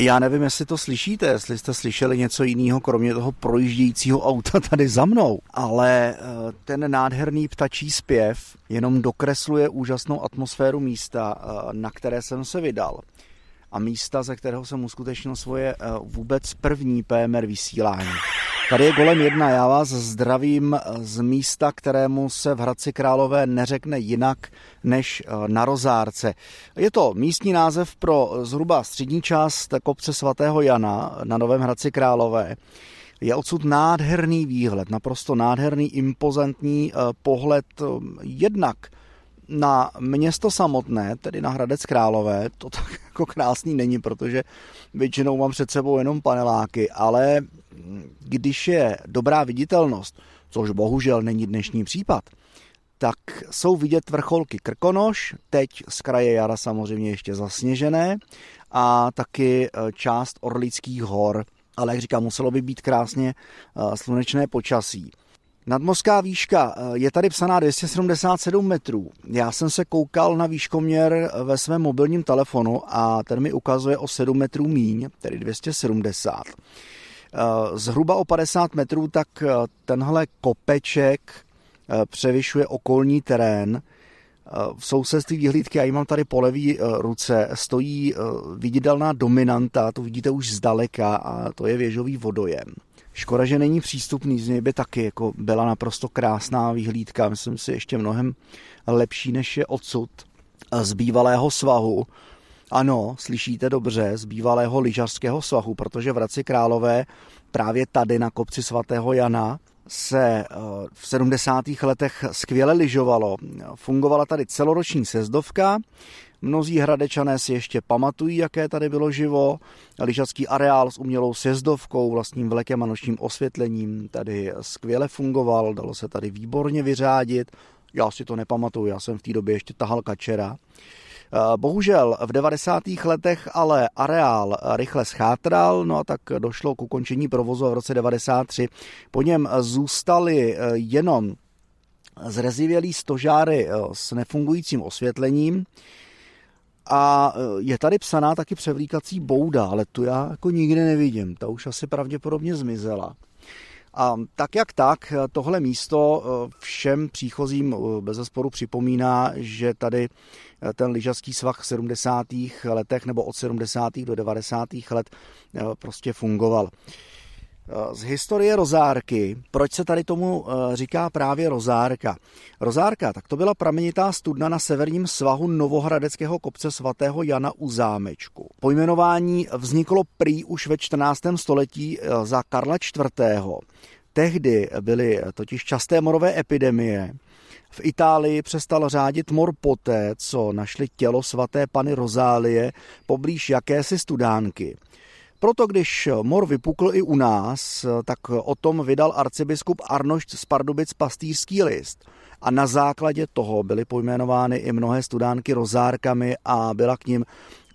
Já nevím, jestli to slyšíte, jestli jste slyšeli něco jiného, kromě toho projíždějícího auta tady za mnou, ale eh, ten nádherný ptačí zpěv jenom dokresluje úžasnou atmosféru místa, eh, na které jsem se vydal a místa, ze kterého jsem uskutečnil svoje eh, vůbec první PMR vysílání. Tady je Golem jedna, já vás zdravím z místa, kterému se v Hradci Králové neřekne jinak než eh, na Rozárce. Je to místní název pro zhruba střední část kopce svatého Jana na Novém Hradci Králové. Je odsud nádherný výhled, naprosto nádherný, impozantní eh, pohled jednak na město samotné, tedy na Hradec Králové, to tak jako krásný není, protože většinou mám před sebou jenom paneláky, ale když je dobrá viditelnost, což bohužel není dnešní případ, tak jsou vidět vrcholky Krkonoš, teď z kraje jara samozřejmě ještě zasněžené, a taky e, část Orlických hor, ale jak říkám, muselo by být krásně e, slunečné počasí. Nadmořská výška eh, je tady psaná 277 metrů. Já jsem se koukal na výškoměr ve svém mobilním telefonu a ten mi ukazuje o 7 metrů míň, tedy 270. Eh, zhruba o 50 metrů tak eh, tenhle kopeček převyšuje okolní terén. V sousedství výhlídky, já ji mám tady po levý ruce, stojí viditelná dominanta, to vidíte už zdaleka a to je věžový vodojem. Škoda, že není přístupný, z něj by taky jako byla naprosto krásná výhlídka, myslím si ještě mnohem lepší, než je odsud z bývalého svahu. Ano, slyšíte dobře, z bývalého lyžařského svahu, protože v Hradci Králové právě tady na kopci svatého Jana se eh, v 70. letech skvěle lyžovalo. Fungovala tady celoroční sezdovka, Mnozí hradečané si ještě pamatují, jaké tady bylo živo. Lyžacký areál s umělou sjezdovkou, vlastním vlekem a nočním osvětlením tady skvěle fungoval, dalo se tady výborně vyřádit. Já si to nepamatuju, já jsem v té době ještě tahal kačera. Eh, bohužel v 90. letech ale areál rychle schátral, no a tak došlo k ukončení provozu v roce 93. Po něm zůstaly eh, jenom zrezivělý stožáry eh, s nefungujícím osvětlením. A e, je tady psaná taky převlíkací bouda, ale tu já jako nikdy nevidím. Ta už asi pravděpodobně zmizela. A tak jak tak, tohle místo e, všem příchozím e, bez zesporu připomíná, že tady ten lyžařský svah v 70. letech nebo od 70. do 90. let prostě fungoval. Z historie rozárky, proč se tady tomu eh, říká právě rozárka? Rozárka, tak to byla pramenitá studna na severním svahu Novohradeckého kopce svatého Jana u zámečku. Pojmenování vzniklo prý už ve 14. století eh, za Karla IV. Tehdy byly totiž časté morové epidemie. V Itálii přestal řádit mor poté, co našli tělo svaté pany Rozálie poblíž jakési studánky. Proto když mor vypukl i u nás, tak o tom vydal arcibiskup Arnošt z Pardubic pastýřský list. A na základě toho byly pojmenovány i mnohé studánky rozárkami a byla k ním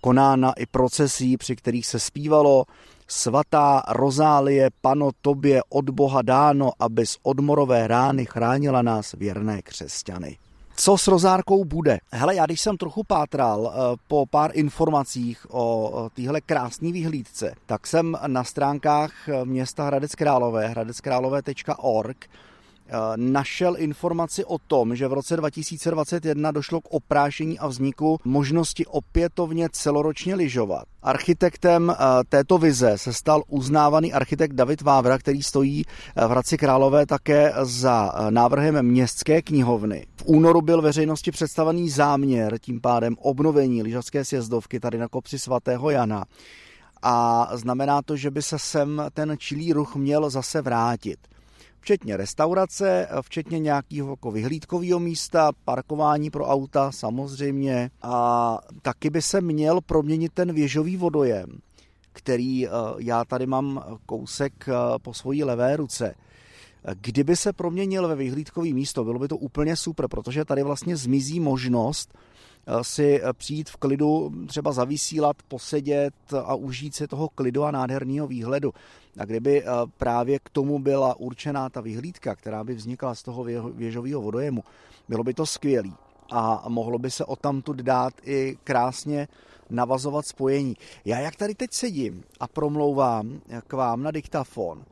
konána i procesí, při kterých se zpívalo Svatá Rozálie, pano tobě od Boha dáno, abys od morové rány chránila nás věrné křesťany co s rozárkou bude. Hele, já když jsem trochu pátral eh, po pár informacích o téhle krásné výhlídce, tak jsem na stránkách města Hradec Králové, hradeckrálové.org, Eh, našel informaci o tom, že v roce 2021 došlo k oprášení a vzniku možnosti opětovně celoročně lyžovat. Architektem eh, této vize se stal uznávaný architekt David Vávra, který stojí eh, v Hradci Králové také za návrhem městské knihovny. V únoru byl veřejnosti představený záměr, tím pádem obnovení lyžařské sjezdovky tady na kopci svatého Jana a znamená to, že by se sem ten čilý ruch měl zase vrátit včetně restaurace, včetně nějakého jako vyhlídkového místa, parkování pro auta samozřejmě a taky by se měl proměnit ten věžový vodojem, který eh, já tady mám kousek eh, po svojí levé ruce. Kdyby se proměnil ve vyhlídkový místo, bylo by to úplně super, protože tady vlastně zmizí možnost si eh, přijít v klidu, třeba zavysílat, posedět a užít si toho klidu a nádherného výhledu. A kdyby eh, právě k tomu byla určená ta vyhlídka, která by vznikla z toho věžového vodojemu, bylo by to skvělý. a mohlo by se o tamtud dát i krásně navazovat spojení. Já jak tady teď sedím a promlouvám k vám na diktafon,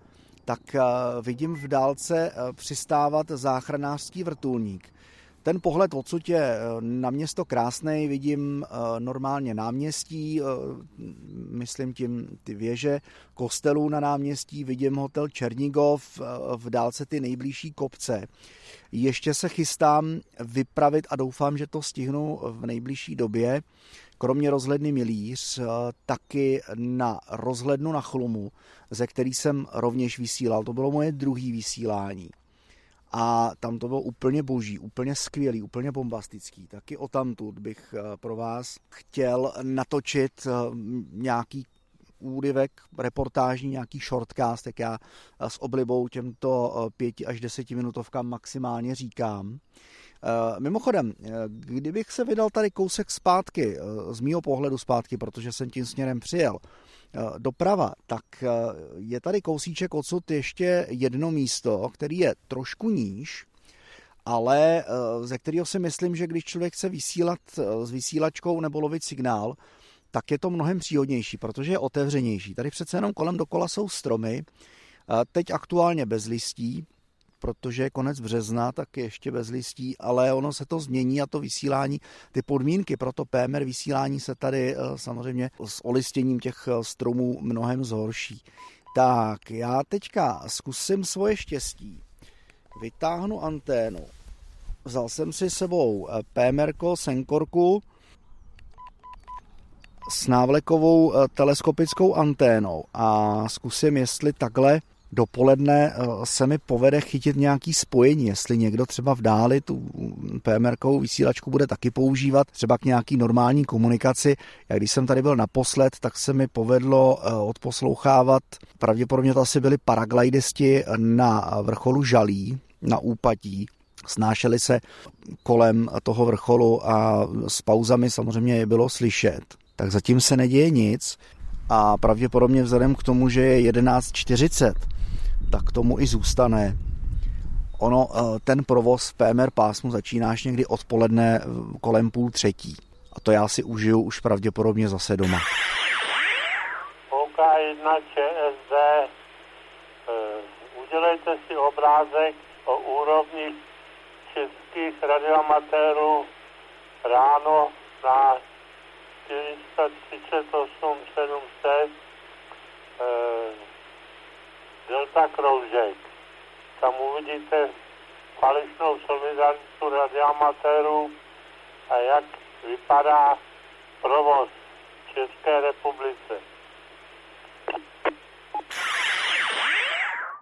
tak eh, vidím v dálce eh, přistávat záchranářský vrtulník. Ten pohled odsud je eh, na město krásný, vidím normálně náměstí, myslím tím ty věže kostelů na náměstí, vidím hotel Černigov, v dálce ty nejbližší kopce. Ještě se chystám vypravit a doufám, že to stihnu v nejbližší době kromě rozhledny Milíř, eh, taky na rozhlednu na Chlumu, ze který jsem rovněž vysílal. To bylo moje druhé vysílání. A tam to bylo úplně boží, úplně skvělý, úplně bombastický. Taky o tamtud bych eh, pro vás chtěl natočit eh, nějaký úryvek reportážní, nějaký shortcast, jak já s oblibou těmto pěti až deseti minutovkám maximálně říkám. Eh, mimochodem, eh, kdybych se vydal tady kousek zpátky, eh, z mýho pohledu zpátky, protože jsem tím směrem přijel, doprava, tak je tady kousíček odsud ještě jedno místo, který je trošku níž, ale ze kterého si myslím, že když člověk chce vysílat s vysílačkou nebo lovit signál, tak je to mnohem příhodnější, protože je otevřenější. Tady přece jenom kolem dokola jsou stromy, teď aktuálně bez listí, protože je konec března, tak ještě bez listí, ale ono se to změní a to vysílání, ty podmínky pro to PMR vysílání se tady eh, samozřejmě s olistěním těch eh, stromů mnohem zhorší. Tak, já teďka zkusím svoje štěstí. Vytáhnu anténu. Vzal jsem si sebou eh, PMR Senkorku s návlekovou teleskopickou anténou a zkusím, jestli takhle dopoledne eh, se mi povede chytit nějaký spojení, jestli někdo třeba v dáli tu PMR vysílačku bude taky používat, třeba k nějaký normální komunikaci. Já když jsem tady byl naposled, tak se mi povedlo eh, odposlouchávat, pravděpodobně to asi byli paraglidisti na vrcholu Žalí, na úpatí, snášeli se kolem toho vrcholu a s pauzami samozřejmě je bylo slyšet. Tak zatím se neděje nic a pravděpodobně vzhledem k tomu, že je 11.40, tak tomu i zůstane. Ono, eh, ten provoz v PMR pásmu začíná až někdy odpoledne eh, kolem půl třetí. A to já si užiju už pravděpodobně zase doma. OK1 ČSD, eh, udělejte si obrázek o úrovni českých radioamatérů ráno na 438 700 Delta Kroužek. Tam uvidíte falešnou solidaritu radioamatérů a jak vypadá provoz České republiky